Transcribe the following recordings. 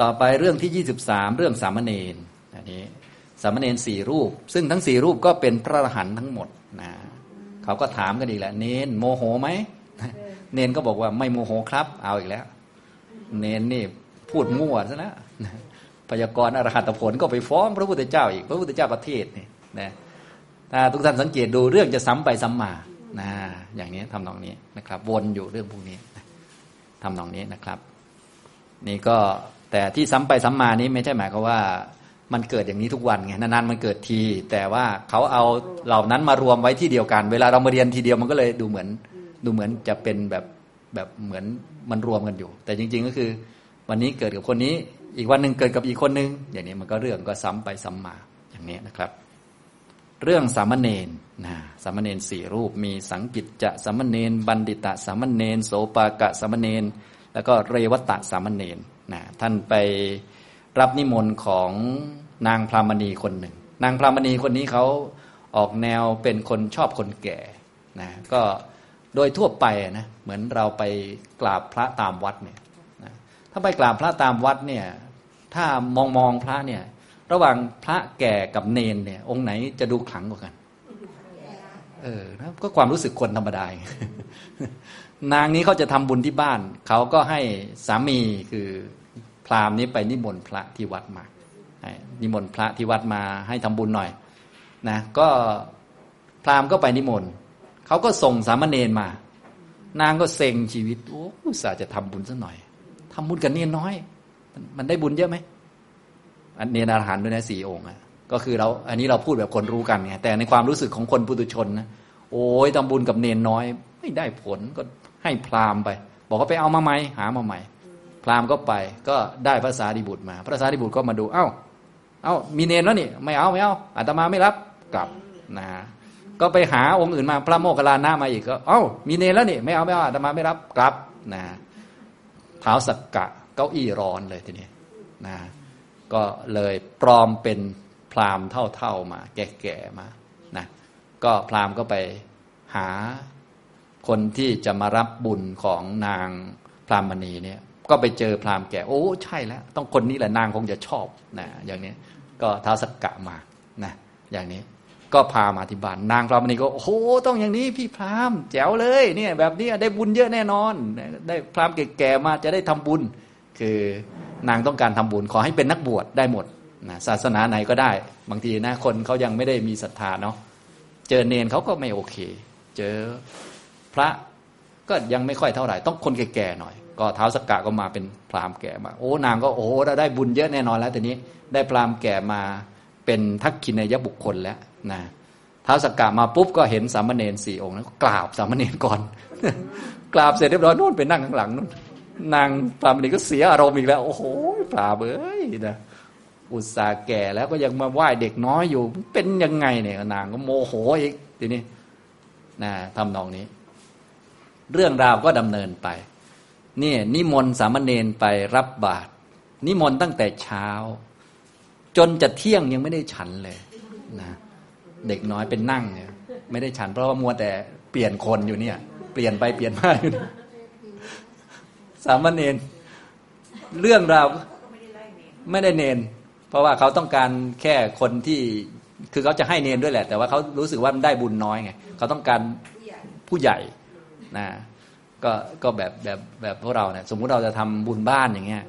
ต่อไปเรื่องที่ยี่สิบสามเรื่องสามเณรอันนี้สามเณรสี่รูป ซึ่งทั้งสี่รูปก็เป็นพระอรหันต์ทั้งหมดนะเขาก็ถามกันอีกแหละเนนโมโหไหมเนนก็บอกว่าไม่โมโหครับ เอาอีกแล้ว เนนนี่พูดมั่วซะนะพยากรณ์อรหัตผลก็ไปฟ้องพระพุทธเจ้าอีกพระพุทธเจ้าประเทศนี่นะถ้าทุกท่านสังเกตดูเรื่องจะซ้ำไปซ้ำมานะอย่างนี้ทำนองนี้นะครับ วนอยู่เรื่องพวกนี้ทำนองนี้นะครับ นี่ก็ แต่ที่ซ้ำไปซ้ำมานี้ไม่ใช่หมายความว่ามันเกิดอย่างนี้ทุกวันไงนานๆมันเกิดที แต่ว่าเขาเอาเหล่านั้นมารวมไว้ที่เดียวกัน เวลาเรามาเรียนทีเดียวมันก็เลยดูเหมือนดูเหมือนจะเป็นแบบแบบเหมือนมันรวมกันอยู่ แต่จริง ๆ ก็คือ วันนี้เกิดกับคนนี้ อีกวันหนึ่งเกิดกับอีกคนนึง อย่างนี้มันก็เรื่องก็ซ้ำไปซ้ำมาอย่างนี้นะครับ เรื่องสามเณรนะสามเณรสี่รูปมีสังกิจจะสามเณรบัณฑิตะสามเณรโสปากะสามเณรแล้วก็เรวตะสามเณร นะท่านไปรับนิมนต์ของนางพรามณีคนหนึ่ง นางพรามณีคนนี้เขาออกแนวเป็นคนชอบคนแก่นะก็โดยทั่วไปนะเหมือนเราไปกราบพระตามวัดเนี่ยนะถ้าไปกราบพระตามวัดเนี่ยถ้ามองมองพระเนี่ยระหว่างพระแก่กับเนนเนี่ย องค์ไหนจะดูขลังกว่ากัน เออนะก็ความรู้สึกคนธรรมดา นางนี้เขาจะทำบุญที่บ้าน เขาก็ให้สามีคือพราหมณ์นี้ไปนิมนต์พระที่วัดมานิมนต์พระที่วัดมาให้ทำบุญหน่อยนะก็พราหมณ์ก็ไปนิมนต์เขาก็ส่งสามเณรมา นางก็เซ็งชีวิตโอ้สาจะทำบุญสักหน่อยทำบุญกันเนียนน้อย มันได้บุญเยอะไหมอันเนียนอาหารด้วยนะสี่องค์อะก็คือเราอันนี้เราพูดแบบคนรู้กันไงแต่ในความรู้สึกของคนปุถุชนนะโอ้ยทำบุญกับเนนน้อย ไม่ได้ผลก็ ให้พราหมณ์ไป บอกว่าไปเอามาใหม่หามาใหม่ พราหมณ์ก็ไปก็ได้ภาษาดิบุตรมาพระสารีบุตรก็มาดู เอ้า เอา้ามีเนนแล้วนี่ไม่เอาไม่เอาอาตมาไม่รับกลับนะก็ไปหาองค์อื่นมาพระโมคคัลลานะมาอีกก็ เอ้ามีเนรแล้วนี่ไม่เอาไม่เอาอาตมาไม่รับกลับนะเท้าสักกะเก้าอี้ร้อนเลยทีนี้นะก็เลยปลอมเป็นพราหมณ์เท่าๆมา แก่ๆมานะก็พราหมณ์ก็ไปหา คนที่จะมารับบุญของนางพรามณีเนี่ยก็ไปเจอพรามแก่โอ้ใช่แล้ว ต้องคนนี้แหละนางคงจะชอบนะอย่างนี้ก็ท้าสักกะมานะอย่างนี้ก็พามาที่บ้านนางพรามณีก็โอ้โหต้องอย่างนี้พี่พรามแจ๋วเลยเนี่ยแบบนี้ได้บุญเยอะแน่นอน ได้พรามแก่ๆมาจะได้ทำบุญ คือนางต้องการทำบุญขอให้เป็นนักบวชได้หมดนะศาสนาไหนก็ได้ บางทีนะคนเขายังไม่ได้มีศรัทธาเนาะเจอเนนเขาก็ไม่โอเค เจอ พระก็ยังไม่ค่อยเท่าไหร่ ต้องคนแก่ๆหน่อย ก็เท้าสกกะก็มาเป็นพรามแก่มา โอ้นางก็โอ้เราได้บุญเยอะแน่นอนแล้วทีนี้ได้พรามแก่มาเป็นทักขินายบุคคลแล้วนะท้าสกกามาปุ๊บก็เห็นสามเณรสี่องค์แล้วกราบสามเณรก่อน กราบเสร็จเรียบร้อยนู่นไปนั่งข้างหลังนู่นนางพรามณีก็เสียอารมณ์อีกแล้ว โอ้โหปราเอ้ยนะอุตส่าห์แก่แล้วก็ยังมาไหว้เด็กน้อยอยู่ เป็นยังไงเนี่ยนางก็โมโหอีกทีนี้นะทำนองนี้ เรื่องราวก็ดำเนินไปนี่นิมนต์สามเณรไปรับบาตรนิมนต์ตั้งแต่เช้า จนจะเที่ยงยังไม่ได้ฉันเลยนะเด็กน้อยเป็นนั่งเนี่ยไม่ได้ฉัน เพราะว่ามัวแต่เปลี่ยนคนอยู่เนี่ย เปลี่ยนไปเปลี่ยนมาอยู่สามเณรเรื่องราวไม่ได้เนน เพราะว่าเขาต้องการแค่คนที่คือเขาจะให้เนนด้วยแหละ แต่ว่าเขารู้สึกว่ามันได้บุญน้อยไงเขาต้องการผู้ใหญ่ นะก็ก็แบบแบบแบบพวกเราเนี่ยสมมุติเราจะทำบุญบ้านอย่างเงี้ย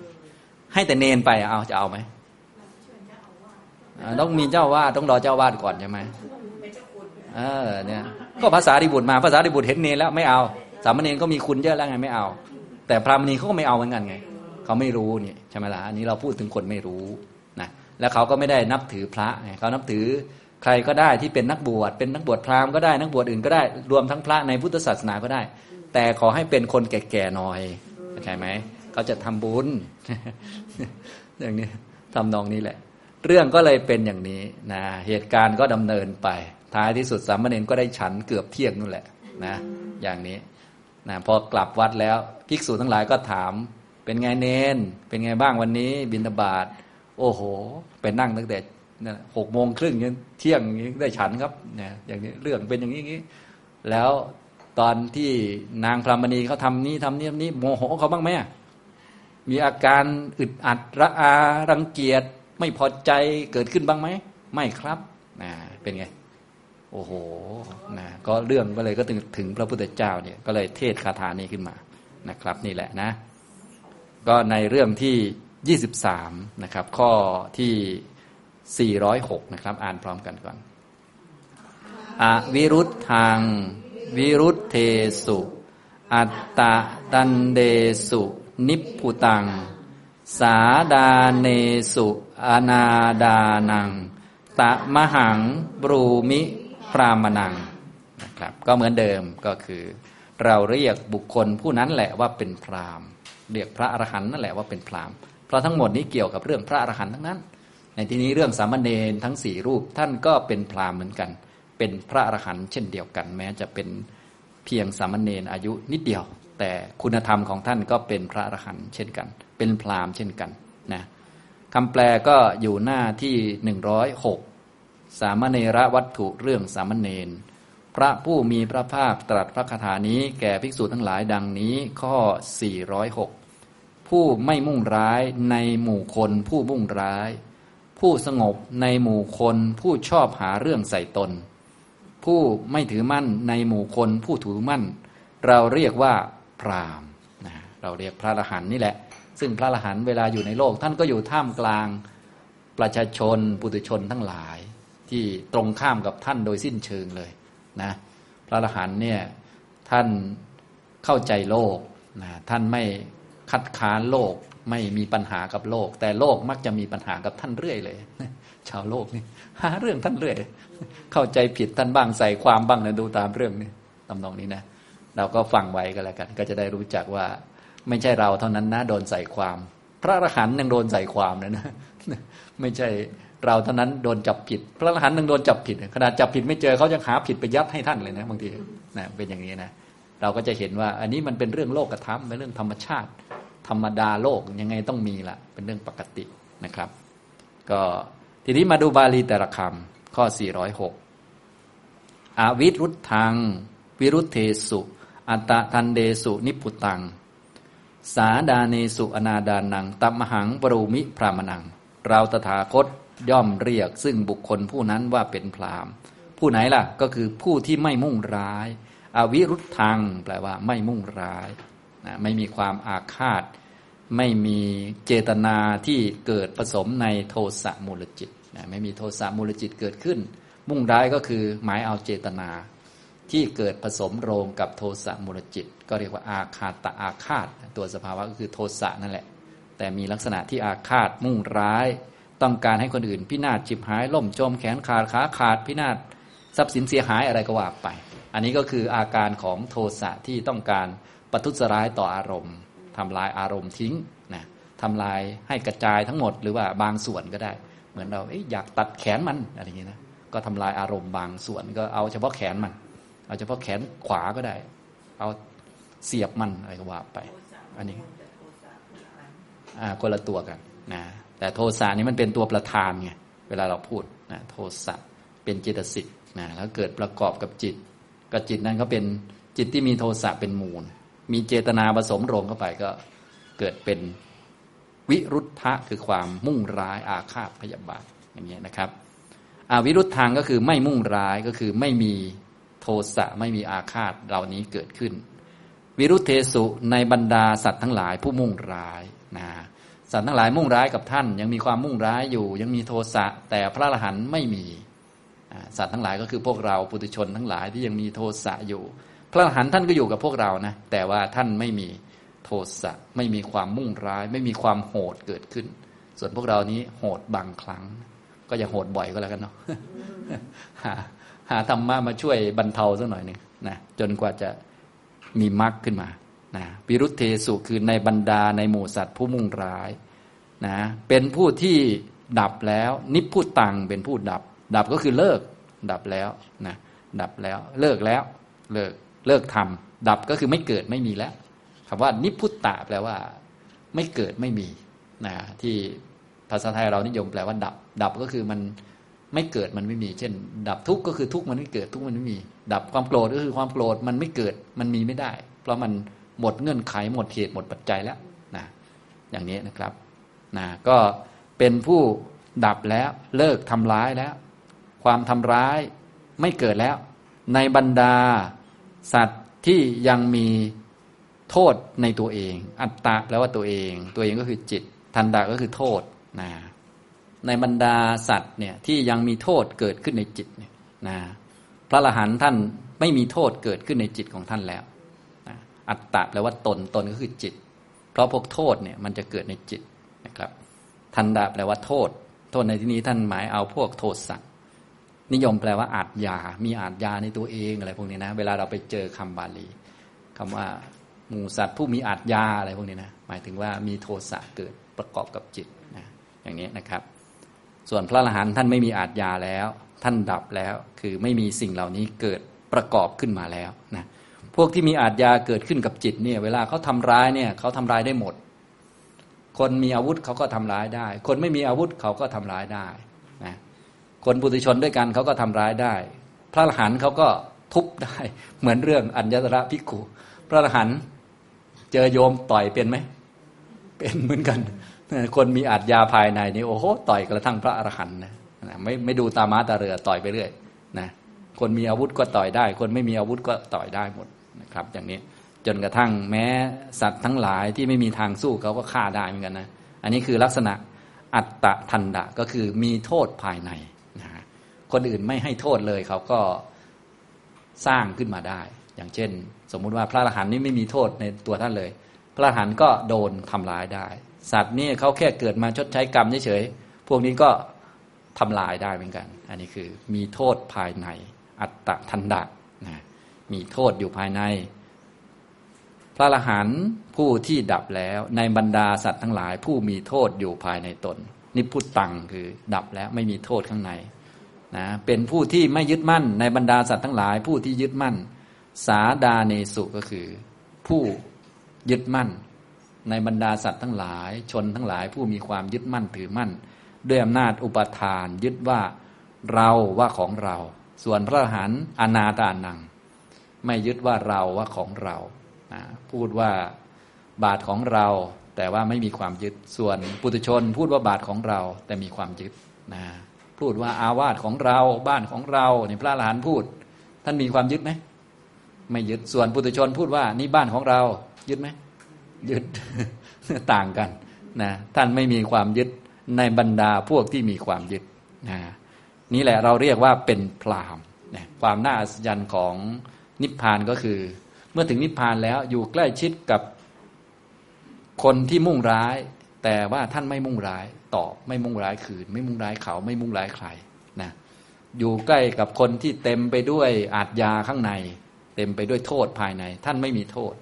ให้แต่เนนไปเอาจะเอาไหมต้องมีเจ้าวาดต้องรอเจ้าวาดก่อนใช่ไหมเออเนี่ย ก็ภาษาดิบุตรมาภาษาดิบุตรเห็นเนรแล้วไม่เอา สามเณรก็มีคุณเยอะแล้วไงไม่เอา แต่พระมณีเขาก็ไม่เอาเหมือนกันไงเขาไม่รู้นี่ใช่ไหมล่ะอันนี้เราพูดถึงคนไม่รู้นะแล้วเขาก็ไม่ได้นับถือพระไงเขานับถือ ใครก็ได้ที่เป็นนักบวชเป็นนักบวชพราหมณ์ก็ได้นักบวชอื่นก็ได้รวมทั้งพระในพุทธศาสนาก็ได้ แต่ขอให้เป็นคนแก่ๆหน่อยเข้าใจไหมเขาจะทำบุญอย่างนี้ทำนองนี้แหละ เรื่องก็เลยเป็นอย่างนี้นะเหตุการณ์ก็ดำเนินไป ท้ายที่สุดสามเณรก็ได้ฉันเกือบเที่ยงนู่นแหละนะอย่างนี้นะพอกลับวัดแล้วภิกษุทั้งหลายก็ถาม เป็นไงเนน เป็นไงบ้างวันนี้บินตบาทโอ้โห ไปนั่งตั้งแต่ หกโมงครึ่งยันเที่ยงย่างนี้ได้ฉันครับเนี่ยอย่างนี้เรื่องเป็นอย่างนี้อย่างนี้แล้วตอนที่นางพรามณีเขาทำนี้ทำนี้ทำนี้โมโหเขาบ้างไหมมีอาการอึดอัดระอารังเกียจไม่พอใจเกิดขึ้นบ้างไหมไม่ครับนะเป็นไง โอ้โหนะก็เรื่องก็เลยก็ถึงถึงพระพุทธเจ้าเนี่ยก็เลยเทศคาถานี้ขึ้นมานะครับ นี่แหละนะ ก็ในเรื่องที่ 23 นะครับ ข้อที่ 406 นะครับ อ่านพร้อมกันก่อนอวิรุธทาง วิรุธเทสุ อัตตะตันเดสุ นิพพุตัง สาดาเนสุอนาดานัง ตะมหังบรูมิพรามนังนะครับ ก็เหมือนเดิมก็คือ เราเรียกบุคคลผู้นั้นแหละว่าเป็นพรามเรียกพระอรหันต์นั่นแหละว่าเป็นพรามเพราะทั้งหมดนี้เกี่ยวกับเรื่องพระอรหันต์ทั้งนั้น ในที่นี้เรื่องสามเณรทั้งสี่รูปท่านก็เป็นพรามเหมือนกัน เป็นพระอรหันต์เช่นเดียวกัน แม้จะเป็นเพียงสามเณรอายุนิดเดียว แต่คุณธรรมของท่านก็เป็นพระอรหันต์เช่นกัน เป็นพรามเช่นกันนะคำแปลก็อยู่หน้าที่หนึ่งร้อยหกสามเณรวัตถุเรื่องสามเณรพระผู้มีพระภาคตรัสพระคาถานี้แก่ภิกษุทั้งหลายดังนี้ข้อ 406 ผู้ไม่มุ่งร้ายในหมู่คนผู้มุ่งร้าย ผู้สงบในหมู่คน ผู้ชอบหาเรื่องใส่ตน ผู้ไม่ถือมั่นในหมู่คน ผู้ถือมั่น เราเรียกว่าพรามนะเราเรียกพระอรหันต์นี่แหละ ซึ่งพระอรหันต์เวลาอยู่ในโลก ท่านก็อยู่ท่ามกลางประชาชน ปุถุชนทั้งหลาย ที่ตรงข้ามกับท่านโดยสิ้นเชิงเลยนะพระอรหันต์เนี่ยท่านเข้าใจโลกนะท่านไม่คัดค้านโลก ไม่มีปัญหากับโลก แต่โลกมักจะมีปัญหากับท่านเรื่อยเลย ชาวโลกนี่หาเรื่องท่านเรื่อย เข้าใจผิดท่านบ้างใส่ความบ้างนะดูตามเรื่องนี้ตำนองนี้นะ เราก็ฟังไว้ก็แล้วกัน ก็จะได้รู้จักว่า ไม่ใช่เราเท่านั้นนะโดนใส่ความ พระอรหันต์ยังโดนใส่ความเลยนะไม่ใช่เราเท่านั้นโดนจับผิด พระอรหันต์ยังโดนจับผิดขนาดจับผิดไม่เจอเขายังหาผิดไปยัดให้ท่านเลยนะบางทีนะเป็นอย่างนี้นะเราก็จะเห็นว่าอันนี้มันเป็นเรื่องโลกธรรมเป็นเรื่องธรรมชาติ ธรรมดาโลกยังไงต้องมีละเป็นเรื่องปกตินะครับ ก็ทีนี้มาดูบาลีแต่ละคำข้อ 406 อวิรุธทางวิรุธเทสุ อัตตันเดสุนิพุตัง สาดาเนสุอนาดานังตัมหังปรูมิพรามนัง เราตถาคตย่อมเรียกซึ่งบุคคลผู้นั้นว่าเป็นพรามผู้ไหนล่ะ ก็คือผู้ที่ไม่มุ่งร้าย อวิรุธทางแปลว่าไม่มุ่งร้าย นะไม่มีความอาฆาต ไม่มีเจตนาที่เกิดผสมในโทสะมูลจิตนะไม่มีโทสะมูลจิตเกิดขึ้น มุ่งร้ายก็คือหมายเอาเจตนา ที่เกิดผสมโรงกับโทสะมูลจิต ก็เรียกว่าอาคาตะอาฆาต ตัวสภาวะก็คือโทสะนั่นแหละ แต่มีลักษณะที่อาฆาตมุ่งร้าย ต้องการให้คนอื่น พินาศจิบหายล่มจมแขนขาดขาขาดพินาศทรัพย์สินเสียหายอะไรก็ว่าไป อันนี้ก็คืออาการของโทสะที่ต้องการ ปัทุษร้ายต่ออารมณ์ทำลายอารมณ์ทิ้งนะทำลายให้กระจายทั้งหมดหรือว่าบางส่วนก็ได้ เหมือนเราอยากตัดแขนมันอะไรอย่างนี้นะก็ทำลายอารมณ์บางส่วนก็เอาเฉพาะแขนมัน เอาเฉพาะแขนขวาก็ได้ เอาเสียบมันอะไรก็ว่าไป อันนี้อ่าคนละตัวกันนะแต่โทสะนี้มันเป็นตัวประธานไงเวลาเราพูดนะโทสะเป็นจิตสิกนะแล้วเกิดประกอบกับจิตกับจิตนั้นก็เป็นจิตที่มีโทสะเป็นมูล มีเจตนาผสมโรงเข้าไปก็เกิดเป็นวิรุธะคือความมุ่งร้ายอาฆาตพยาบาทอย่างเงี้ยนะครับอาวิรุธทางก็คือไม่มุ่งร้ายก็คือไม่มีโทสะไม่มีอาฆาตเหล่านี้เกิดขึ้น วิรุธเทสุในบรรดาสัตว์ทั้งหลายผู้มุ่งร้ายนะสัตว์ทั้งหลายมุ่งร้ายกับท่าน ยังมีความมุ่งร้ายอยู่ ยังมีโทสะแต่พระอรหันต์ไม่มีสัตว์ทั้งหลายก็คือพวกเราปุถุชนทั้งหลายที่ยังมีโทสะอยู่ พระอรหันต์ท่านก็อยู่กับพวกเรานะ แต่ว่าท่านไม่มีโทสะไม่มีความมุ่งร้าย ไม่มีความโหดเกิดขึ้น ส่วนพวกเรานี้โหดบางครั้ง ก็อย่าโหดบ่อยก็แล้วกันเนาะหาหาธรรมะมาช่วยบรรเทาสักหน่อยหนึ่งนะจนกว่าจะมีมรรคขึ้นมานะวิรุธเทสุคือในบรรดาในหมู่สัตว์ผู้มุ่งร้ายนะเป็นผู้ที่ดับแล้ว นิพพุตังเป็นผู้ดับ ดับก็คือเลิก ดับแล้วนะดับแล้ว เลิกแล้ว เลิก เลิกทำดับก็คือไม่เกิดไม่มีแล้วคำว่านิพุตตะแปลว่า ไม่เกิดไม่มีนะที่ภาษาไทยเรานิยมแปลว่า ดับ ดับก็คือมันไม่เกิดมันไม่มี เช่น ดับทุกข์ก็คือทุกข์มันไม่เกิดทุกข์มันไม่มี ดับความโกรธก็คือความโกรธมันไม่เกิดมันมีไม่ได้ เพราะมันหมดเงื่อนไขหมดเหตุหมดปัจจัยแล้วนะอย่างนี้นะครับนะก็เป็นผู้ดับแล้วเลิกทำร้ายแล้ว ความทำร้ายไม่เกิดแล้ว ในบรรดา สัตว์ที่ยังมีโทษในตัวเอง อัตตะแปลว่าตัวเอง ตัวเองก็คือจิต ทันดาก็คือโทษนะในบรรดาสัตว์เนี่ยที่ยังมีโทษเกิดขึ้นในจิตเนี่ยนะพระอรหันต์ท่านไม่มีโทษเกิดขึ้นในจิตของท่านแล้วนะอัตตะแปลว่าตนตนก็คือจิต เพราะพวกโทษเนี่ยมันจะเกิดในจิตนะครับ ทันดาแปลว่าโทษ โทษในที่นี้ท่านหมายเอาพวกโทษสัตว์ นิยมแปลว่าอาจยา มีอาจยาในตัวเองอะไรพวกนี้นะ เวลาเราไปเจอคำบาลีคำว่าหมูสัตว์ผู้มีอาจยาอะไรพวกนี้นะ หมายถึงว่ามีโทสะเกิดประกอบกับจิตนะ อย่างนี้นะครับ ส่วนพระอรหันต์ท่านไม่มีอาจยาแล้ว ท่านดับแล้ว คือไม่มีสิ่งเหล่านี้เกิดประกอบขึ้นมาแล้วนะ พวกที่มีอาจยาเกิดขึ้นกับจิตเนี่ย เวลาเขาทำร้ายเนี่ยเขาทำร้ายได้หมด คนมีอาวุธเขาก็ทำร้ายได้ คนไม่มีอาวุธเขาก็ทำร้ายได้ คนปุถุชนด้วยกันเขาก็ทำร้ายได้ พระอรหันต์เขาก็ทุบได้ เหมือนเรื่องอัญญตระพิกุพระอรหันต์เจอโยมต่อยเป็นไหม เป็นเหมือนกัน คนมีอาจยาภายในนี่โอ้โหต่อยกระทั่งพระอรหันต์นะไม่ไม่ดูตาม้าตาเรือต่อยไปเรื่อยนะคนมีอาวุธก็ต่อยได้ คนไม่มีอาวุธก็ต่อยได้หมดนะครับ อย่างนี้จนกระทั่งแม้สัตว์ทั้งหลายที่ไม่มีทางสู้เขาก็ฆ่าได้เหมือนกันนะ อันนี้คือลักษณะอัตตะทันดะก็คือมีโทษภายใน คนอื่นไม่ให้โทษเลยเขาก็สร้างขึ้นมาได้ อย่างเช่น สมมุติว่าพระอรหันต์นี่ไม่มีโทษในตัวท่านเลย พระอรหันต์ก็โดนทำร้ายได้ สัตว์นี่เขาแค่เกิดมาชดใช้กรรมเฉยๆพวกนี้ก็ทำลายได้เหมือนกัน อันนี้คือมีโทษภายในอัตตะทันดะนะมีโทษอยู่ภายใน พระอรหันต์ผู้ที่ดับแล้วในบรรดาสัตว์ทั้งหลาย ผู้มีโทษอยู่ภายในตน นิพุตตังคือดับแล้วไม่มีโทษข้างใน นะเป็นผู้ที่ไม่ยึดมั่นในบรรดาสัตว์ทั้งหลาย ผู้ที่ยึดมั่น สาดาเนสุก็คือ ผู้ยึดมั่น ในบรรดาสัตว์ทั้งหลาย ชนทั้งหลาย ผู้มีความยึดมั่นถือมั่น ด้วยอำนาจอุปทาน ยึดว่าเราว่าของเรา ส่วนพระอรหันต์อนาตานัง ไม่ยึดว่าเราว่าของเรานะพูดว่าบาทของเรา แต่ว่าไม่มีความยึดส่วนปุถุชน พูดว่าบาทของเรา แต่มีความยึดนะ พูดว่าอาวาสของเราบ้านของเราเนี่ยพระอรหันต์พูด ท่านมีความยึดไหมไม่ยึดส่วนปุถุชนพูดว่านี่บ้านของเรายึดไหมยึดต่างกันนะท่านไม่มีความยึดในบรรดาพวกที่มีความยึดนะนี่แหละเราเรียกว่าเป็นพรามนะความน่าอัศจรรย์ของนิพพานก็คือ เมื่อถึงนิพพานแล้วอยู่ใกล้ชิดกับคนที่มุ่งร้าย แต่ว่าท่านไม่มุ่งร้ายตอบไม่มุ่งร้ายคืน ไม่มุ่งร้ายเขาไม่มุ่งร้ายใครนะอยู่ใกล้กับคนที่เต็มไปด้วยอาทยาข้างใน เต็มไปด้วยโทษภายใน ท่านไม่มีโทษ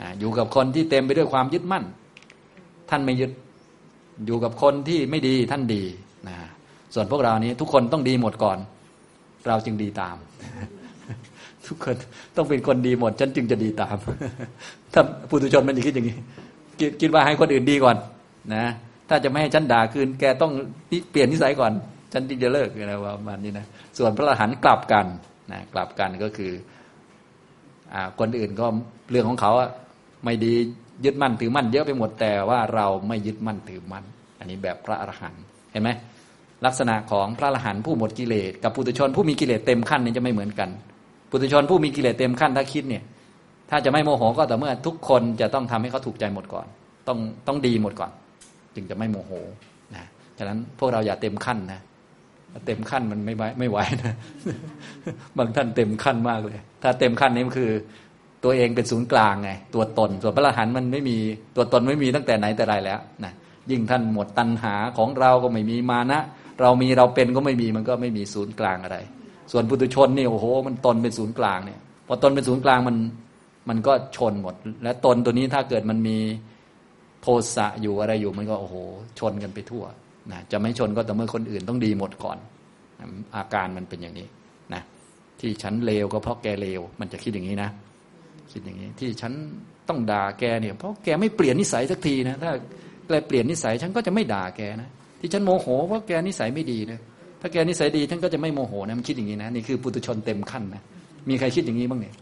นะอยู่กับคนที่เต็มไปด้วยความยึดมั่น ท่านไม่ยึดอยู่กับคนที่ไม่ดีท่านดีนะส่วนพวกเรานี้ทุกคนต้องดีหมดก่อน เราจึงดีตาม ทุกคนต้องเป็นคนดีหมด ฉันจึงจะดีตาม ถ้าปุถุชนมันจะคิดอย่างนี้คิดว่าให้คนอื่นดีก่อน นะถ้าจะไม่ให้ฉันด่าคืน แกต้องเปลี่ยนนิสัยก่อน ฉันจะเลิกอะไรประมาณนี้นะส่วนพระอรหันต์กลับกันนะกลับกันก็คืออคนอื่นก็เรื่องของเขาไม่ดียึดมั่นถือมั่นเยอะไปหมดแต่ว่าเราไม่ยึดมั่นถือมั่นอันนี้แบบพระอรหันต์เห็นไหมลักษณะของพระอรหันต์ผู้หมดกิเลสกับปุถุชนผู้มีกิเลสเต็มขั้นนี่จะไม่เหมือนกันปุถุชนผู้มีกิเลสเต็มขั้นถ้าคิดเนี่ย ถ้าจะไม่โมโหก็แต่เมื่อทุกคนจะต้องทำให้เขาถูกใจหมดก่อน ต้องต้องดีหมดก่อน จึงจะไม่โมโหนะฉะนั้นพวกเราอย่าเต็มขั้นนะเต็มขั้นมันไม่ไหวไม่ไหวนะบางท่านเต็มขั้นมากเลย ถ้าเต็มขั้นนี้มันคือ ตัวเองเป็นศูนย์กลางไงตัวตน ส่วนพระอรหันต์มันไม่มีตัวตนไม่มีตั้งแต่ไหนแต่ไรแล้วนะยิ่งท่านหมดตัณหาของเราก็ไม่มีมานะ เรามีเราเป็นก็ไม่มีมันก็ไม่มีศูนย์กลางอะไร ส่วนปุถุชนนี่โอ้โห มันตนเป็นศูนย์กลางเนี่ยพอตนเป็นศูนย์กลางมันมันก็ชนหมด และตนตัวนี้ถ้าเกิดมันมี สะอยู่อะไรอยู่มันก็โอ้โห ชนกันไปทั่วนะจะไม่ชนก็แต่เมื่อคนอื่นต้องดีหมดก่อน อาการมันเป็นอย่างนี้นะที่ฉันเลวก็เพราะแกเลวมันจะคิดอย่างนี้นะ คิดอย่างนี้ ที่ฉันต้องด่าแกเนี่ยเพราะแกไม่เปลี่ยนนิสัยสักทีนะถ้าแกเปลี่ยนนิสัยฉันก็จะไม่ด่าแกนะที่ฉันโมโหเพราะแกนิสัยไม่ดีนะถ้าแกนิสัยดีฉันก็จะไม่โมโหนะมันคิดอย่างนี้นะนี่คือปุตุชนเต็มขั้นนะมีใครคิดอย่างนี้บ้างเนี่ย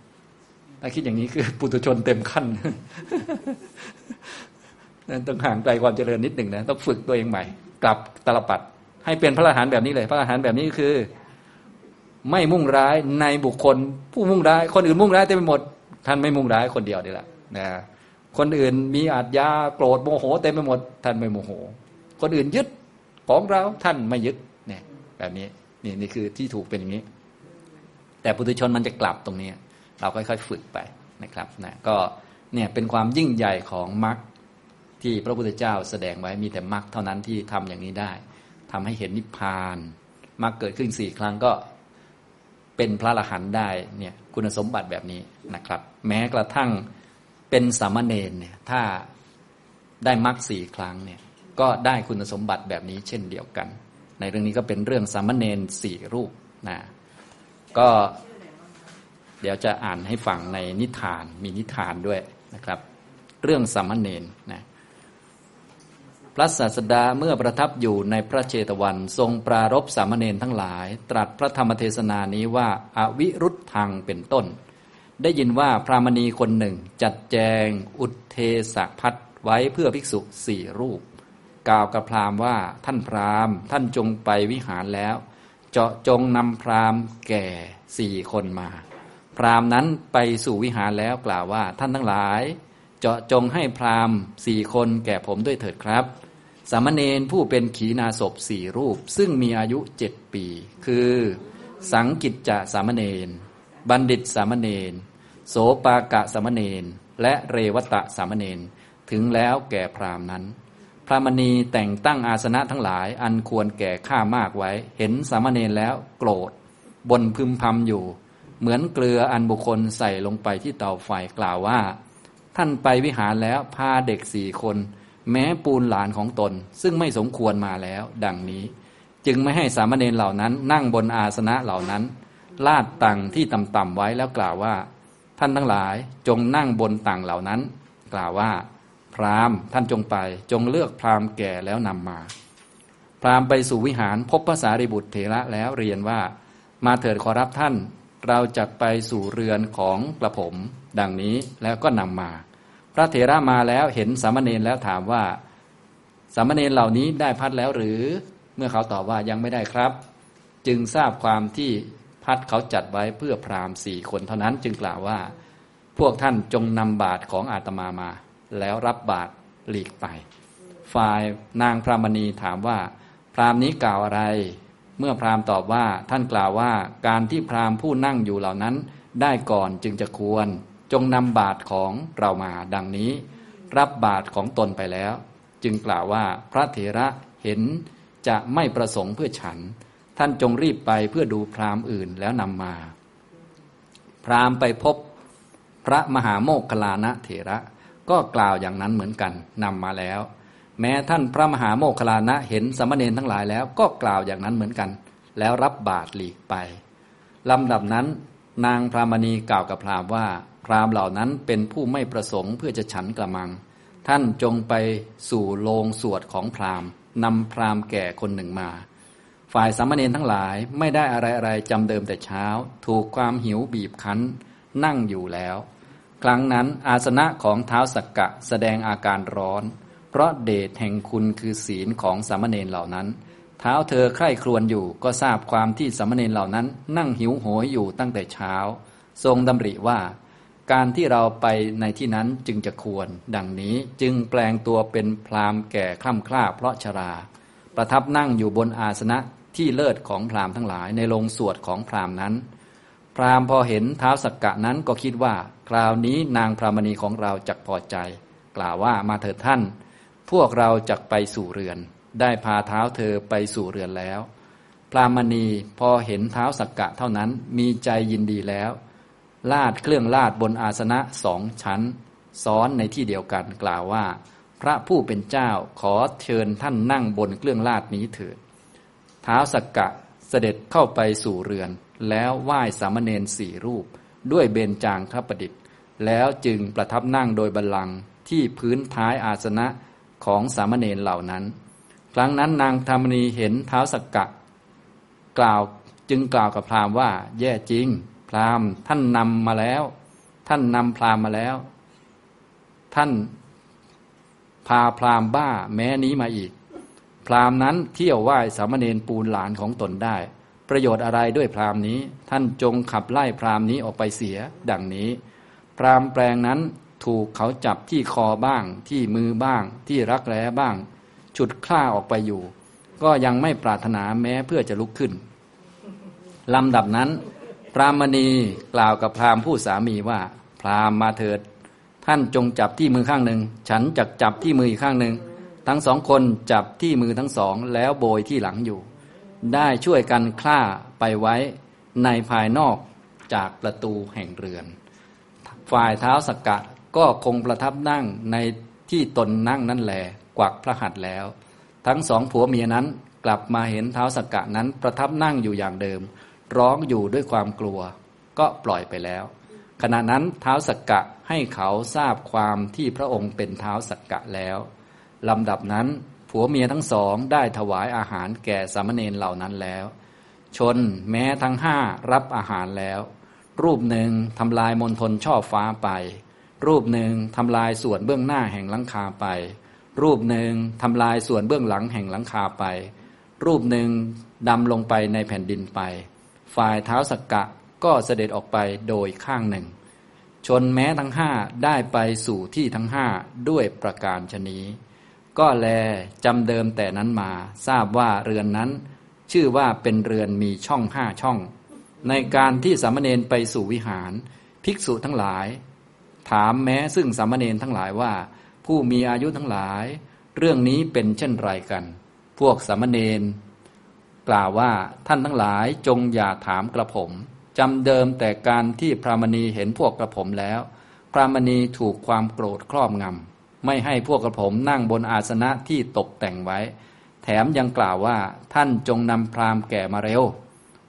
ถ้าคิดอย่างนี้คือปุตุชนเต็มขั้น นั่นต้องห่างไกลความเจริญนิดหนึ่งนะต้องฝึกตัวเองใหม่ กลับตลปัดให้เป็นพระอรหันต์แบบนี้เลย พระอรหันต์แบบนี้คือ ไม่มุ่งร้ายในบุคคล ผู้มุ่งร้าย คนอื่นมุ่งร้ายเต็มไปหมด ท่านไม่มุ่งร้ายคนเดียวนี่แหละนะคนอื่นมีอาจยาโกรธโมโหเต็มไปหมด ท่านไม่โมโห คนอื่นยึดของเราท่านไม่ยึดเนี่ยแบบนี้นี่นี่คือที่ถูกเป็นอย่างนี้ แต่ปุถุชนมันจะกลับตรงนี้ เราค่อยๆฝึกไปนะครับนะก็เนี่ยเป็นความยิ่งใหญ่ของมรรค ที่พระพุทธเจ้าแสดงไว้มีแต่มรรคเท่านั้นที่ทำอย่างนี้ได้ทำให้เห็นนิพพานมรรคเกิดขึ้นสี่ครั้งก็เป็นพระอรหันต์ได้เนี่ยคุณสมบัติแบบนี้นะครับ แม้กระทั่งเป็นสามเณรเนี่ยถ้าได้มรรคสี่ครั้งเนี่ยก็ได้คุณสมบัติแบบนี้เช่นเดียวกัน ในเรื่องนี้ก็เป็นเรื่องสามเณรสี่รูปนะก็เดี๋ยวจะอ่านให้ฟังในนิทานมีนิทานด้วยนะครับ เรื่องสามเณรนะ พระศาสดาเมื่อประทับอยู่ในพระเจตวัน ทรงปรารบสามเณรทั้งหลาย ตรัสพระธรรมเทศนานี้ว่าอาวิรุธทางเป็นต้น ได้ยินว่าพระมณีคนหนึ่ง จัดแจง อุทเทสพัดไว้เพื่อภิกษุสี่รูป กล่าวกับพราหมณ์ว่าท่านพราหมณ์ท่านจงไปวิหารแล้ว เจาะจงนำพราหมณ์แก่สี่คนมา พราหมณ์นั้นไปสู่วิหารแล้วกล่าวว่าท่านทั้งหลาย เจาะจงให้พราหมณ์สี่คนแก่ผมด้วยเถิดครับ สามเณรผู้เป็นขีณาศพสี่รูป ซึ่งมีอายุเจ็ดปี คือ สังกิจจะสามเณรบัณฑิตสามเณรโสปากะสามเณรและเรวตะสามเณรถึงแล้วแก่พรามนั้น พระมณีแต่งตั้งอาสนะทั้งหลาย อันควรแก่ข้ามากไว้ เห็นสามเณรแล้วโกรธบนพึมพำอยู่ เหมือนเกลืออันบุคคลใส่ลงไปที่เตาไฟกล่าวว่า ท่านไปวิหารแล้วพาเด็กสี่คน แม้ปูนหลานของตน ซึ่งไม่สมควรมาแล้ว ดังนี้ จึงไม่ให้สามเณรเหล่านั้น นั่งบนอาสนะเหล่านั้น ลาดตังที่ต่ำๆไว้แล้วกล่าวว่า ท่านทั้งหลายจงนั่งบนตังเหล่านั้น กล่าวว่า พราหมณ์ท่านจงไป จงเลือกพราหมณ์แก่แล้วนำมา พราหมณ์ไปสู่วิหารพบภาษาริบุตรเถระแล้วเรียนว่า มาเถิดขอรับท่านเราจะไปสู่เรือนของกระผม ดังนี้แล้วก็นำมา พระเถระมาแล้วเห็นสามเณรแล้วถามว่า สามเณรเหล่านี้ได้พัดแล้วหรือ เมื่อเขาตอบว่ายังไม่ได้ครับ จึงทราบความที่พัดเขาจัดไว้เพื่อพราหมณ์สี่คนเท่านั้น จึงกล่าวว่า พวกท่านจงนำบาตรของอาตมามา แล้วรับบาตรหลีกไป ฝ่ายนางพรามณีถามว่า พราหมณ์นี้กล่าวอะไร เมื่อพราหมณ์ตอบว่าท่านกล่าวว่าการที่พราหมณ์ผู้นั่งอยู่เหล่านั้นได้ก่อนจึงจะควร จงนำบาตรของเรามาดังนี้ รับบาตรของตนไปแล้ว จึงกล่าวว่าพระเถระเห็นจะไม่ประสงค์เพื่อฉัน ท่านจงรีบไปเพื่อดูพราหมณ์อื่นแล้วนำมา พราหมณ์ไปพบพระมหาโมคคลานะเถระก็กล่าวอย่างนั้นเหมือนกันนำมาแล้ว แม้ท่านพระมหาโมคคลานะเห็นสามเณรทั้งหลายแล้วก็กล่าวอย่างนั้นเหมือนกัน แล้วรับบาตรหลีกไปลำดับนั้น นางพรามณีกล่าวกับพราหมณ์ว่า พราหมณ์เหล่านั้นเป็นผู้ไม่ประสงค์เพื่อจะฉันกระมัง ท่านจงไปสู่โรงสวดของพราหมณ์นำพราหมณ์แก่คนหนึ่งมา ฝ่ายสามเณรทั้งหลายไม่ได้อะไรอะไรจำเดิมแต่เช้า ถูกความหิวบีบคั้นนั่งอยู่แล้ว ครั้งนั้นอาสนะของเท้าสักกะแสดงอาการร้อน เพราะเดชแห่งคุณคือศีลของสามเณรเหล่านั้น เท้าเธอใคร่ครวญอยู่ก็ทราบความที่สมเณรเหล่านั้น นั่งหิวโหยอยู่ตั้งแต่เช้า ทรงดำริว่า การที่เราไปในที่นั้นจึงจะควร ดังนี้จึงแปลงตัวเป็นพราหมณ์แก่คล่ำคล้าเพราะชรา ประทับนั่งอยู่บนอาสนะที่เลิศของพราหมณ์ทั้งหลายในโรงสวดของพราหมณ์นั้น พราหมณ์พอเห็นเท้าสักกะนั้นก็คิดว่า คราวนี้นางพรามณีของเราจักพอใจ กล่าวว่ามาเถิดท่าน พวกเราจักไปสู่เรือน ได้พาเท้าเธอไปสู่เรือนแล้ว พรามณีพอเห็นเท้าสักกะเท่านั้นมีใจยินดีแล้ว ลาดเครื่องลาดบนอาสนะสองชั้น ซ้อนในที่เดียวกันกล่าวว่า พระผู้เป็นเจ้าขอเชิญท่านนั่งบนเครื่องลาดนี้เถิดเท้าสักกะเสด็จเข้าไปสู่เรือน แล้วไหว้สามเณรสี่รูป ด้วยเบญจางคประดิษฐ์ แล้วจึงประทับนั่งโดยบัลลังก์ที่พื้นท้ายอาสนะของสามเณรเหล่านั้น ครั้งนั้นนางธรรมณีเห็นเท้าสักกะ กล่าวจึงกล่าวกับพราหมณ์ว่า แย่จริง พราหมณ์ท่านนำมาแล้ว ท่านนำพราหมณ์มาแล้ว ท่านพาพราหมณ์บ้าแม้นี้มาอีก พราหมณ์นั้นเที่ยวไหว้สามเณรปูนหลานของตนได้ ประโยชน์อะไรด้วยพราหมณ์นี้ ท่านจงขับไล่พราหมณ์นี้ออกไปเสีย ดังนี้ พราหมณ์แปลงนั้นถูกเขาจับที่คอบ้าง ที่มือบ้าง ที่รักแร้บ้าง ฉุดคล้าออกไปอยู่ ก็ยังไม่ปรารถนาแม้เพื่อจะลุกขึ้นลำดับนั้น พรามณีกล่าวกับพราหมณ์ผู้สามีว่า พราหมณ์มาเถิด ท่านจงจับที่มือข้างหนึ่ง ฉันจักจับที่มืออีกข้างหนึ่ง ทั้งสองคนจับที่มือทั้งสองแล้วโบยที่หลังอยู่ ได้ช่วยกันคล้าไปไว้ในภายนอกจากประตูแห่งเรือน ฝ่ายเท้าสกกะก็คงประทับนั่งในที่ตนนั่งนั่นแหล กวักพระหัตถ์แล้ว ทั้งสองผัวเมียนั้นกลับมาเห็นเท้าสกกะนั้นประทับนั่งอยู่อย่างเดิม ร้องอยู่ด้วยความกลัว ก็ปล่อยไปแล้ว ขณะนั้นเท้าสกกะให้เขาทราบความที่พระองค์เป็นเท้าสกกะแล้วลำดับนั้นผัวเมียทั้งสองได้ถวายอาหารแก่สามเณรเหล่านั้นแล้ว ชนแม้ทั้งห้ารับอาหารแล้ว รูปหนึ่งทำลายมนทนช่อฟ้าไป รูปหนึ่งทำลายส่วนเบื้องหน้าแห่งลังคาไป รูปหนึ่งทำลายส่วนเบื้องหลังแห่งหลังคาไป รูปหนึ่งดำลงไปในแผ่นดินไป ฝ่ายเท้าสักกะก็เสด็จออกไปโดยข้างหนึ่ง ชนแม้ทั้งห้าได้ไปสู่ที่ทั้งห้าด้วยประการชนี้ ก็แลจำเดิมแต่นั้นมาทราบว่าเรือนนั้น ชื่อว่าเป็นเรือนมีช่องห้าช่อง ในการที่สามเณรไปสู่วิหาร ภิกษุทั้งหลาย ถามแม้ซึ่งสามเณรทั้งหลายว่า ผู้มีอายุทั้งหลาย เรื่องนี้เป็นเช่นไรกัน พวกสามเณรกล่าวว่าท่านทั้งหลายจงอย่าถามกระผมจำเดิมแต่การที่พระมณีเห็นพวกกระผมแล้ว พระมณีถูกความโกรธครอบงำไม่ให้พวกกระผมนั่งบนอาสนะที่ตกแต่งไว้ แถมยังกล่าวว่าท่านจงนำพราหม์แก่มาเร็ว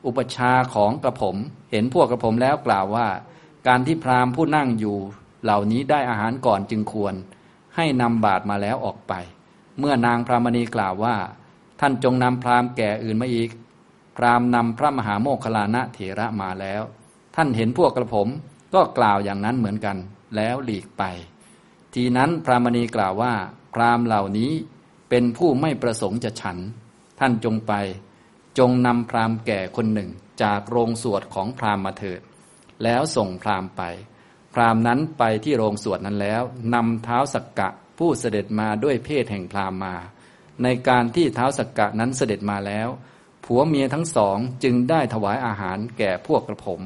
อุปชาของกระผม เห็นพวกกระผมแล้วกล่าวว่า การที่พราหม์ผู้นั่งอยู่ เหล่านี้ได้อาหารก่อนจึงควร ให้นำบาตรมาแล้วออกไป เมื่อนางพรามณีกล่าวว่า ท่านจงนำพราหมณ์แก่อื่นมาอีก พราหมณ์นำพระมหาโมคคลานะเถระมาแล้ว ท่านเห็นพวกกระผมก็กล่าวอย่างนั้นเหมือนกัน แล้วหลีกไป ทีนั้นพรามณีกล่าวว่า พราหมณ์เหล่านี้เป็นผู้ไม่ประสงค์จะฉัน ท่านจงไป จงนำพราหมณ์แก่คนหนึ่งจากโรงสวดของพราหมณ์มาเถิด แล้วส่งพราหมณ์ไป พราหมณ์นั้นไปที่โรงสวดนั้นแล้วนำเท้าสักกะผู้เสด็จมาด้วยเพศแห่งพราหมณ์มา ในการที่เท้าสักกะนั้นเสด็จมาแล้ว ผัวเมียทั้งสองจึงได้ถวายอาหารแก่พวกกระผม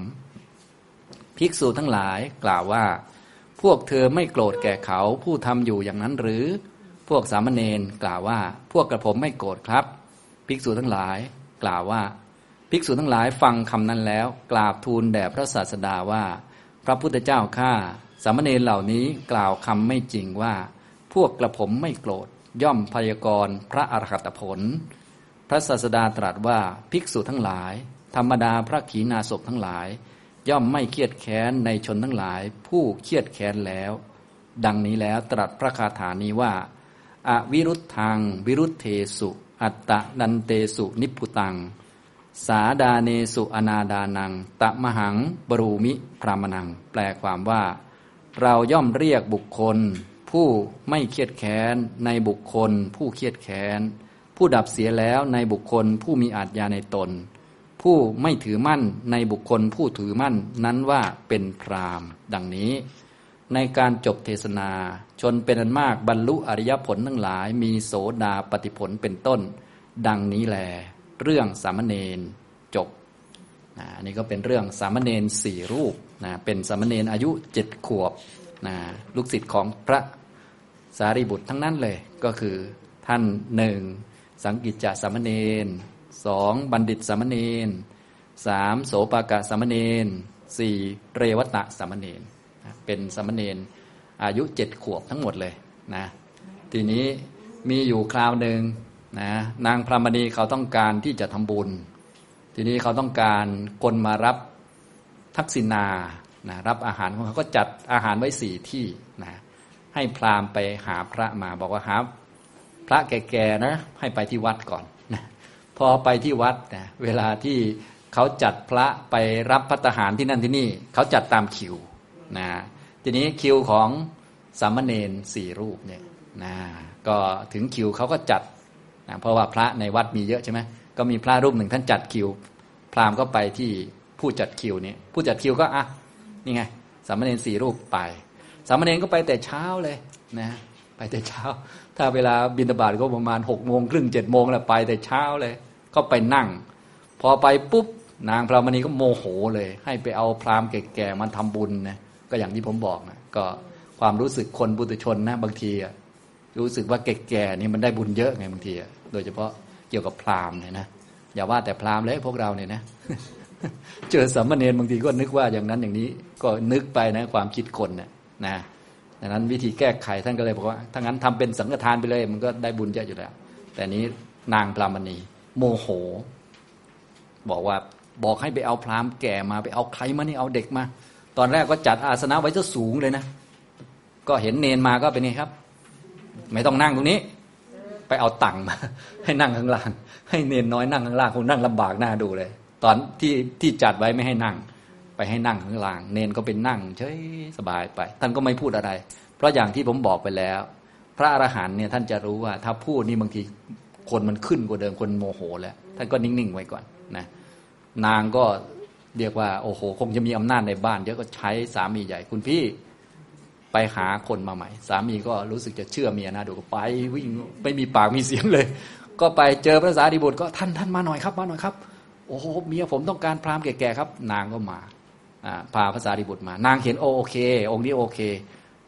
ภิกษุทั้งหลายกล่าวว่า พวกเธอไม่โกรธแก่เขาผู้ทำอยู่อย่างนั้นหรือ พวกสามเณรกล่าวว่า พวกกระผมไม่โกรธครับ ภิกษุทั้งหลายกล่าวว่า ภิกษุทั้งหลายฟังคำนั้นแล้ว กราบทูลแด่พระศาสดาว่า พระพุทธเจ้าข้าสามเณรเหล่านี้กล่าวคำไม่จริงว่า พวกกระผมไม่โกรธ ย่อมพยากรณ์พระอรหัตผล พระศาสดาตรัสว่าภิกษุทั้งหลาย ธรรมดาพระขีณาสพทั้งหลาย ย่อมไม่เครียดแค้นในชนทั้งหลาย ผู้เครียดแค้นแล้ว ดังนี้แล้วตรัสพระคาถานี้ว่าอวิรุธทางวิรุธเทสุ อัตตะนันเตสุนิพุตัง สาดาเนสุอนาดานัง ตะมหังบรูมิพรามนัง แปลความว่า เราย่อมเรียกบุคคล ผู้ไม่เครียดแค้นในบุคคล ผู้เครียดแค้น ผู้ดับเสียแล้วในบุคคลผู้มีอาจยาในตน ผู้ไม่ถือมั่นในบุคคลผู้ถือมั่นนั้นว่าเป็นพรามดังนี้ ในการจบเทศนา ชนเป็นอันมากบรรลุอริยผลทั้งหลาย มีโสดาปฏิผลเป็นต้น ดังนี้แล เรื่องสามเณรจบนะอันนี้ก็เป็นเรื่องสามเณรสี่รูปนะเป็นสามเณรอายุเจ็ดขวบนะลูกศิษย์ของพระสารีบุตรทั้งนั้นเลยก็คือท่านหนึ่งสังกิจจสามเณรสองบัณฑิตสามเณรสามโสปากะสามเณรสี่เรวตะสามเณรนะเป็นสามเณรอายุเจ็ดขวบทั้งหมดเลยนะทีนี้มีอยู่คราวหนึ่ง นะนางพรามณีเขาต้องการที่จะทำบุญ ทีนี้เขาต้องการคนมารับทักษิณานะรับอาหารของเขาก็จัดอาหารไว้สี่ที่นะให้พราหมณ์ไปหาพระมาบอกว่าหาพระแก่ๆนะให้ไปที่วัดก่อนนะพอไปที่วัดนะเวลาที่เขาจัดพระไปรับพัตหารที่นั่นที่นี่ เขาจัดตามคิวนะทีนี้คิวของสามเณรสี่รูปเนี่ยนะก็ถึงคิวเขาก็จัด นะเพราะว่าพระในวัดมีเยอะใช่ไหมก็มีพระรูปหนึ่งท่านจัดคิว พราหมณ์ก็ไปที่ผู้จัดคิวนี้ผู้จัดคิวก็อะนี่ไงสามเณรสี่รูปไป สามเณรก็ไปแต่เช้าเลยนะไปแต่เช้า ถ้าเวลาบินตบาตก็ประมาณหกโมงครึ่งเจ็ดโมงแล้วไปแต่เช้าเลย ก็ไปนั่ง พอไปปุ๊บนางพรามณีก็โมโหเลย ให้ไปเอาพราหมณ์แก่ๆมันทำบุญนะก็อย่างที่ผมบอกนะก็ความรู้สึกคนบุตุชนนะบางทีอะ รู้สึกว่าแก่ๆนี่มันได้บุญเยอะไงบางทีโดยเฉพาะเกี่ยวกับพราหมณ์เนี่ยนะอย่าว่าแต่พราหมณ์เลยพวกเราเนี่ยนะ เจอสามเณรบางทีก็นึกว่าอย่างนั้นอย่างนี้ก็นึกไปนะความคิดคนเนี่ยนะดังนั้นวิธีแก้ไขท่านก็เลยบอกว่าถ้างั้นทำเป็นสังฆทานไปเลย มันก็ได้บุญเยอะอยู่แล้ว แต่นี้นางพรามณี โมโห บอกว่าบอกให้ไปเอาพราหมณ์แก่มาไปเอาใครมานี่เอาเด็กมา ตอนแรกก็จัดอาสนะไว้จะสูงเลยนะ ก็เห็นเนนมาก็เป็นไงครับ ไม่ต้องนั่งตรงนี้ ไปเอาตังค์มา ให้นั่งข้างล่าง ให้เนนน้อยนั่งข้างล่างคงนั่งลำบากหน้าดูเลย ตอนที่ที่จัดไว้ไม่ให้นั่ง ไปให้นั่งข้างล่าง เนนก็เป็นนั่งเฉยสบายไป ท่านก็ไม่พูดอะไร เพราะอย่างที่ผมบอกไปแล้ว พระอรหันต์เนี่ยท่านจะรู้ว่า ถ้าพูดนี่บางทีคนมันขึ้นกว่าเดิมคนโมโหแล้ว ท่านก็นิ่งๆไว้ก่อนนะนางก็เรียกว่าโอ้โห คงจะมีอำนาจในบ้านเยอะก็ใช้สามีใหญ่คุณพี่ ไปหาคนมาใหม่ สามีก็รู้สึกจะเชื่อเมียนะดูไปวิ่งไม่มีปากมีเสียงเลย ก็ไปเจอพระสารีบุตรก็ท่านท่านมาหน่อยครับมาหน่อยครับ โอ้โหเมียผมต้องการพราหมณ์แก่ๆครับ นางก็มาพาพระสารีบุตรมา นางเห็นโอโอเค องค์นี้โอเค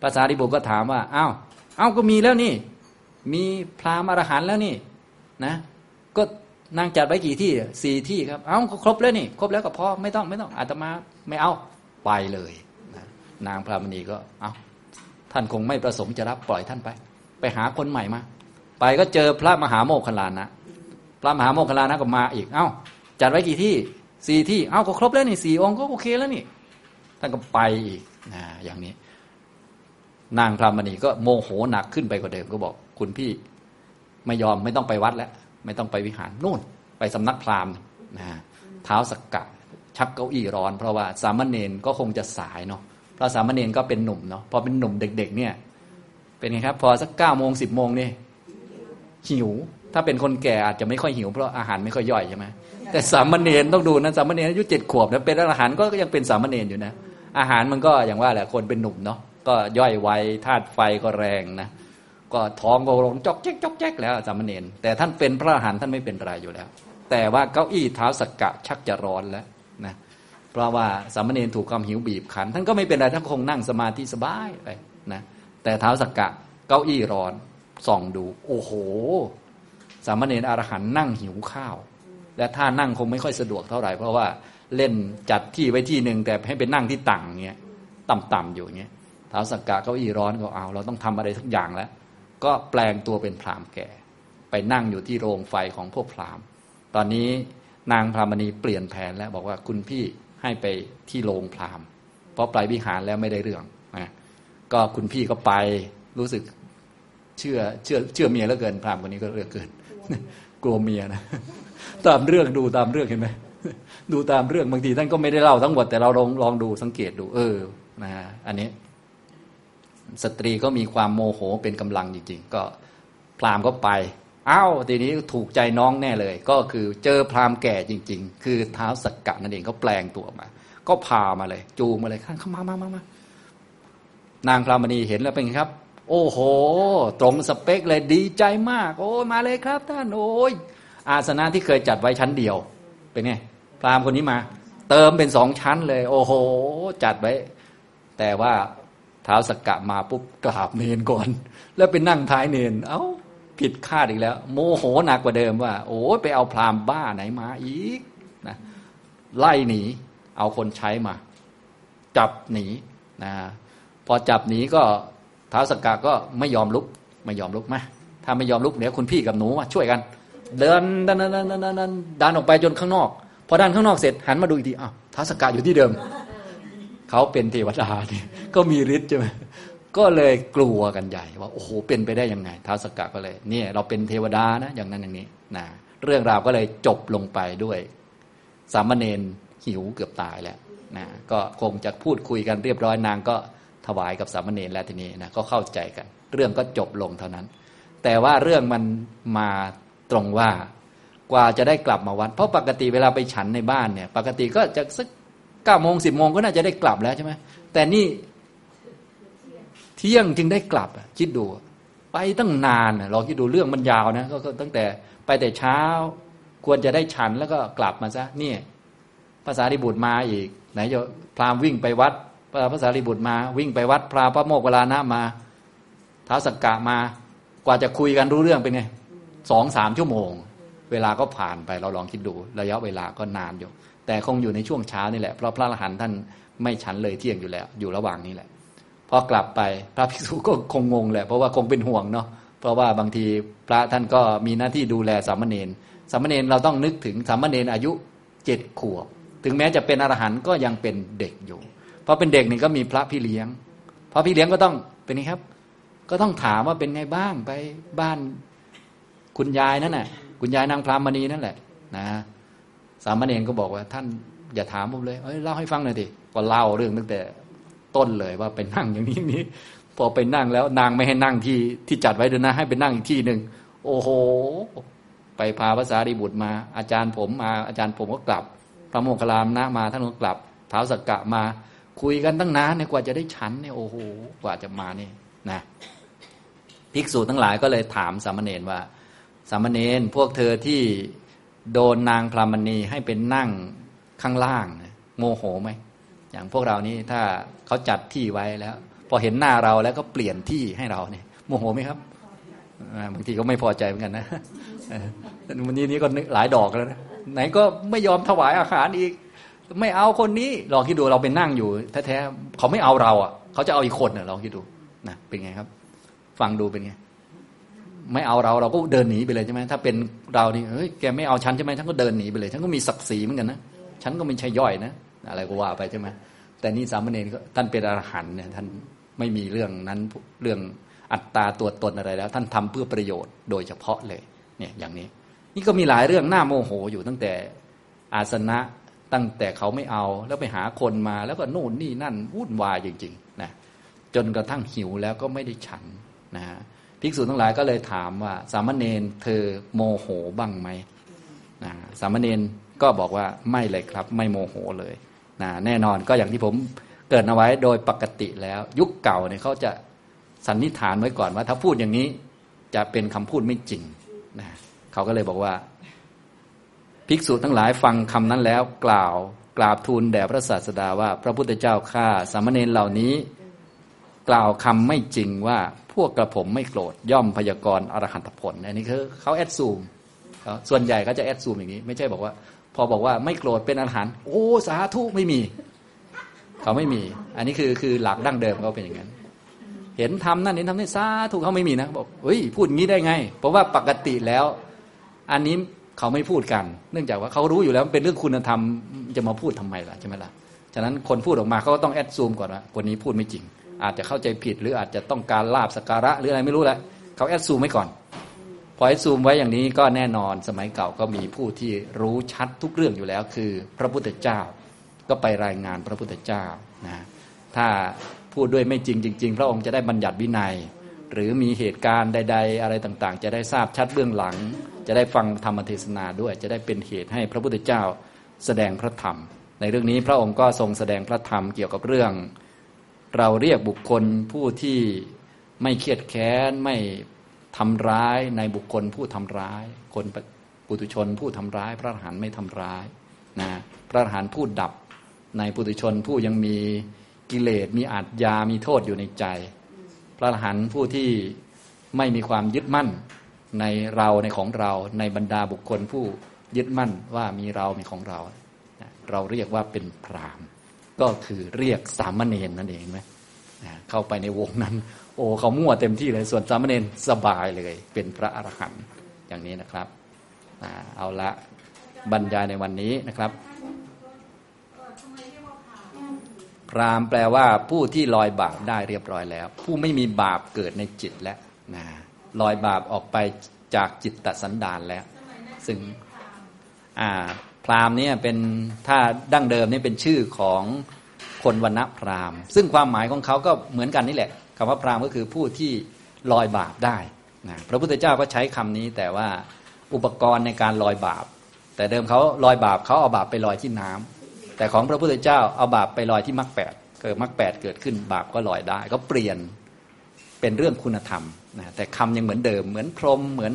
พระสารีบุตรก็ถามว่าอ้าวอ้าวก็มีแล้วนี่ มีพราหมณ์อรหันต์แล้วนี่นะ ก็นางจัดไว้กี่ที่สี่ที่ครับ เอ้าครบแล้วนี่ ครบแล้วก็พอไม่ต้องไม่ต้องอาตมาไม่เอาไปเลยนะนางพรามณีก็เอา ท่านคงไม่ประสงค์จะรับปล่อยท่านไป ไปหาคนใหม่มา ไปก็เจอพระมหาโมคคลานะ พระมหาโมคคลานะก็มาอีก เอ้า จัดไว้กี่ที่สี่ที่ เอ้าก็ครบแล้วนี่สี่องค์ก็โอเคแล้วนี่ท่านก็ไปอีกนะอย่างนี้ นางพรามณีก็โมโหหนักขึ้นไปกว่าเดิมก็บอก คุณพี่ไม่ยอมไม่ต้องไปวัดแล้ว ไม่ต้องไปวิหารนู่น ไปสำนักพราหมณ์นะเท้าสกกะ ชักเก้าอี้ร้อน เพราะว่าสามเณรก็คงจะสายเนาะ พระสามเณรก็เป็นหนุ่มเนาะพอเป็นหนุ่มเด็ก ๆ เนี่ย เป็นไงครับ พอสักเก้าโมงสิบโมงนี่หิว ถ้าเป็นคนแก่อาจจะไม่ค่อยหิวเพราะอาหารไม่ค่อยย่อยใช่ไหมแต่สามเณรต้องดูนะสามเณรอายุเจ็ดขวบนะเป็นอาหารก็ยังเป็นสามเณรอยู่นะ อาหารมันก็อย่างว่าแหละคนเป็นหนุ่มเนาะก็ย่อยไวธาตุไฟก็แรงนะก็ท้องก็ลงจอกแจ๊กจอกแจ๊กแล้วสามเณรแต่ท่านเป็นพระอรหันต์ท่านไม่เป็นไรอยู่แล้ว แต่ว่าเก้าอี้เท้าสักกะชักจะร้อนแล้วนะ เพราะว่าสามเณรถูกความหิวบีบขัน ท่านก็ไม่เป็นไรท่านคงนั่งสมาธิสบายไปนะแต่เท้าสักกะเก้าอี้ร้อนส่องดู โอ้โห สามเณรอรหันนั่งหิวข้าว และท่านั่งคงไม่ค่อยสะดวกเท่าไหร่ เพราะว่าเล่นจัดที่ไว้ที่หนึ่งแต่ให้ไปนั่งที่ต่างเงี้ยต่ำๆอยู่เงี้ยเท้าสักกะเก้าอี้ร้อนก็เอา เราต้องทำอะไรทุกอย่างแล้ว ก็แปลงตัวเป็นพรามแก่ ไปนั่งอยู่ที่โรงไฟของพวกพรามตอนนี้นางพรามณีเปลี่ยนแผนแล้วบอกว่าคุณพี่ ให้ไปที่โรงพรามเพราะปลายวิหารแล้วไม่ได้เรื่องนะก็คุณพี่ก็ไปรู้สึกเชื่อเชื่อเชื่อเมียแล้วเกินพรามคนนี้ก็เลือกเกิน กลัวเมียนะตามเรื่องดูตามเรื่องเห็นไหมดูตามเรื่องบางทีท่านก็ไม่ได้เล่าทั้งหมดแต่เราลองลองดูสังเกตดู เออนะอันนี้ สตรีก็มีความโมโหเป็นกำลังจริงๆ ก็พราหมณ์ก็ไป อ้าวทีนี้ถูกใจน้องแน่เลย ก็คือเจอพราหมณ์แก่จริง ๆ คือเท้าสักกะนั่นเองเขาแปลงตัวมา ก็พามาเลย จูงมาเลยข้างเข้ามา มามามานางพรามณีเห็นแล้วเป็นไงครับ โอ้โห ตรงสเปคเลยดีใจมาก โอ้มาเลยครับท่านโอ้ยอาสนะที่เคยจัดไว้ชั้นเดียว เป็นไงพราหมณ์คนนี้มา เติมเป็นสองชั้นเลย โอ้โห จัดไว้ แต่ว่าเท้าสักกะมาปุ๊บกราบเนนก่อน แล้วไปนั่งท้ายเนนเอา้า ผิดคาดอีกแล้ว โมโหหนักกว่าเดิมว่า โอ้ไปเอาพรามบ้าไหนมาอีกนะไล่หนี เอาคนใช้มา จับหนีนะพอจับหนีก็ท้าสกกะก็ไม่ยอมลุก ไม่ยอมลุกมาถ้าไม่ยอมลุกเดี๋ยวคุณพี่กับหนูมาช่วยกัน เดินดันดันดันดันดันดันออกไปจนข้างนอก พอดันข้างนอกเสร็จหันมาดูอีกทีอ้าวท้าสกกะอยู่ที่เดิม เขาเป็นเทวดาเนี่ยก็มีฤทธิ์ใช่ไหม ก็เลยกลัวกันใหญ่ว่าโอ้โหเป็นไปได้ยังไงท้าวสกกะก็เลยเนี่ยเราเป็นเทวดานะอย่างนั้นอย่างนี้นะเรื่องราวก็เลยจบลงไปด้วย สามเณรหิวเกือบตายแล้วนะก็คงจะพูดคุยกันเรียบร้อยนางก็ถวายกับสามเณรแล้วทีนี้นะก็เข้าใจกัน เรื่องก็จบลงเท่านั้น แต่ว่าเรื่องมันมาตรงว่ากว่าจะได้กลับมาวัด เพราะปกติเวลาไปฉันในบ้านเนี่ย ปกติก็จะสักเก้าโมงสิบโมงก็น่าจะได้กลับแล้วใช่ไหมแต่นี่ ที่ยงจึงได้กลับคิดดู ไปตั้งนานลองคิดดูเรื่องมันยาวนะก็ตั้งแต่ไปแต่เช้า ควรจะได้ฉันแล้วก็กลับมาซะเนี่ยภาษาริบุตรมาอีก ไหนจะพราหมณ์วิ่งไปวัดภาษาริบุตรมา วิ่งไปวัดพราพระโมกเวลานะมาท้าสักกะมากว่าจะคุยกันรู้เรื่องเป็นไงสองสามชั่วโมง เวลาก็ผ่านไปเราลองคิดดู ระยะเวลาก็นานอยู่ แต่คงอยู่ในช่วงเช้านี่แหละเพราะพระอรหันต์ท่านไม่ฉันเลยเที่ยงอยู่แล้ว อยู่ระหว่างนี้แหละ พอกลับไปพระภิกษุก็คงงงแหละเพราะว่าคงเป็นห่วงเนาะเพราะว่าบางทีพระท่านก็มีหน้าที่ดูแลสามเณรสามเณรเราต้องนึกถึงสามเณรอายุเจ็ดขวบ ถึงแม้จะเป็นอรหันต์ก็ยังเป็นเด็กอยู่เพราะเป็นเด็กนี่ก็มีพระพี่เลี้ยงพระพี่เลี้ยงก็ต้องเป็นนี้ครับ ก็ต้องถามว่าเป็นไงบ้างไปบ้านคุณยายนั่นแหละคุณยายนางพรามณีนั่นแหละนะสามเณรก็บอกว่าท่านอย่าถามผมเลยเอ้ยเล่าให้ฟังหน่อยดิก็เล่าเรื่องตั้งแต่ ต้นเลยว่าไปนั่งอย่างนี้นี้ พอไปนั่งแล้วนางไม่ให้นั่งที่ที่จัดไว้ด้วยนะ ให้ไปนั่งอีกที่หนึ่งโอ้โห ไปพาภาษาดีบุตรมา อาจารย์ผมมาอาจารย์ผมก็กลับ พระโมคคัลลามนะมาท่านก็กลับเท้าสักกะมา คุยกันตั้งนานเนี่ยกว่าจะได้ฉันเนี่ยโอ้โหกว่าจะมาเนี่ยนะภิกษุทั้งหลายก็เลยถามสามเณรว่า สามเณรพวกเธอที่โดนนางพรามณีให้เป็นนั่งข้างล่างโมโหไหม อย่างพวกเรานี้ถ้าเขาจัดที่ไว้แล้ว พอเห็นหน้าเราแล้วก็เปลี่ยนที่ให้เราเนี่ยโมโหไหมครับบางทีก็ไม่พอใจเหมือนกันนะวันนี้นี้ก็หลายดอกแล้วนะไหนก็ไม่ยอมถวายอาหารอีก ไม่เอาคนนี้ลองคิดดูเราเป็นนั่งอยู่แท้ๆเขาไม่เอาเราอะ เขาจะเอาอีกคนเนี่ยลองคิดดูนะเป็นไงครับ ฟังดูเป็นไงไม่เอาเราเราก็เดินหนีไปเลยใช่ไหมถ้าเป็นเรานี่เฮ้ยแกไม่เอาฉันใช่ไหมฉันก็เดินหนีไปเลยฉันก็มีศักดิ์ศรีเหมือนกันนะฉันก็ไม่ใช่ย่อยนะ อะไรก็ว่าไปใช่ไหมแต่นี่สามเณรท่านเป็นอรหันเนี่ยท่านไม่มีเรื่องนั้นเรื่องอัตตาตัวตนอะไรแล้ว ท่านทำเพื่อประโยชน์โดยเฉพาะเลยเนี่ยอย่างนี้ นี่ก็มีหลายเรื่องหน้าโมโหอยู่ตั้งแต่อาสนะตั้งแต่เขาไม่เอาแล้วไปหาคนมาแล้วก็โน่นนี่นั่นวุ่นวายจริงๆนะจนกระทั่งหิวแล้วก็ไม่ได้ฉันนะฮะภิกษุทั้งหลายก็เลยถามว่า สามเณรเธอโมโหบ้างไหมนะสามเณรก็บอกว่าไม่เลยครับ ไม่โมโหเลย นะแน่นอนก็อย่างที่ผมเกิดเอาไว้โดยปกติแล้ว ยุคเก่าเนี่ยเขาจะสันนิษฐานไว้ก่อนว่า ถ้าพูดอย่างนี้จะเป็นคำพูดไม่จริงนะเขาก็เลยบอกว่า ภิกษุทั้งหลายฟังคำนั้นแล้ว กล่าวกราบทูลแด่พระศาสดาว่า พระพุทธเจ้าข้าสามเณรเหล่านี้ กล่าวคำไม่จริงว่าพวกกระผมไม่โกรธย่อมพยากรณ์อรหันตผลอันนี้คือเขาแอดซูมส่วนใหญ่เขาจะแอดซูมอย่างนี้ ไม่ใช่บอกว่า พอบอกว่าไม่โกรธเป็นอรหันต์โอ้สาธุไม่มี เขาไม่มี อันนี้คือคือหลักดั้งเดิมเขาเป็นอย่างนั้น เห็นทำนั่นเห็นทำนี่สาธุเขาไม่มีนะบอกเฮ้ยพูดงี้ได้ไง เพราะว่าปกติแล้ว อันนี้เขาไม่พูดกัน เนื่องจากว่าเขารู้อยู่แล้วเป็นเรื่องคุณธรรมจะมาพูดทำไมล่ะใช่ไหมล่ะฉะนั้นคนพูดออกมาเขาก็ต้องแอดซูมก่อนว่าคนนี้พูดไม่จริง อาจจะเข้าใจผิดหรืออาจจะต้องการลาบสการะหรืออะไรไม่รู้แหละเขาแอดซูมไว้ก่อน พอให้ซูมไว้อย่างนี้ก็แน่นอนสมัยเก่าก็มีผู้ที่รู้ชัดทุกเรื่องอยู่แล้ว คือพระพุทธเจ้า ก็ไปรายงานพระพุทธเจ้านะถ้าพูดด้วยไม่จริงจริง ๆ พระองค์จะได้บัญญัติวินัย หรือมีเหตุการณ์ใด ๆ อะไรต่างๆ จะได้ทราบชัดเบื้องหลัง จะได้ฟังธรรมเทศนาด้วย จะได้เป็นเหตุให้พระพุทธเจ้าแสดงพระธรรม ในเรื่องนี้พระองค์ก็ทรงแสดงพระธรรมเกี่ยวกับเรื่อง เราเรียกบุคคลผู้ที่ไม่เครียดแค้นไม่ ทำร้ายในบุคคลผู้ทำร้าย คนปุถุชนผู้ทำร้าย พระอรหันต์ไม่ทำร้ายนะพระอรหันต์ผู้ดับในปุถุชนผู้ยังมีกิเลสมีอาจยามีโทษอยู่ในใจ พระอรหันต์ผู้ที่ไม่มีความยึดมั่นในเราในของเราในบรรดาบุคคลผู้ยึดมั่นว่ามีเรามีของเรา เราเรียกว่าเป็นพรามก็คือเรียกสามเณรนั่นเองไหม เข้าไปในวงนั้น โอ้เขามั่วเต็มที่เลยส่วนสามเณรสบายเลย เป็นพระอรหันต์อย่างนี้นะครับเอาละบรรยายในวันนี้นะครับ พรามแปลว่าผู้ที่ลอยบาปได้เรียบร้อยแล้ว ผู้ไม่มีบาปเกิดในจิตแล้วนะลอยบาปออกไปจากจิตตสันดานแล้ว ซึ่งพรามเนี่ยเป็นถ้าดั้งเดิมนี่เป็นชื่อของ คนวันณพรามซึ่งความหมายของเขาก็เหมือนกันนี่แหละคำว่าพราหมณ์ก็คือผู้ที่ลอยบาปได้นะพระพุทธเจ้าก็ใช้คำนี้แต่ว่าอุปกรณ์ในการลอยบาป แต่เดิมเขาลอยบาปเขาเอาบาปไปลอยที่น้ำแต่ของพระพุทธเจ้าเอาบาปไปลอยที่มรรคแปดเกิดมรรคแปดเกิดขึ้นบาปก็ลอยได้ ก็เปลี่ยนเป็นเรื่องคุณธรรมนะแต่คำยังเหมือนเดิม เหมือนพรมเหมือน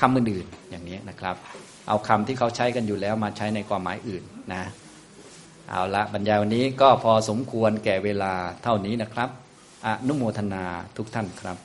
คำอื่นๆอย่างนี้นะครับ เอาคำที่เขาใช้กันอยู่แล้วมาใช้ในความหมายอื่นนะ เอาละบรรยายวันนี้ก็พอสมควรแก่เวลาเท่านี้นะครับ อนุโมทนาทุกท่านครับ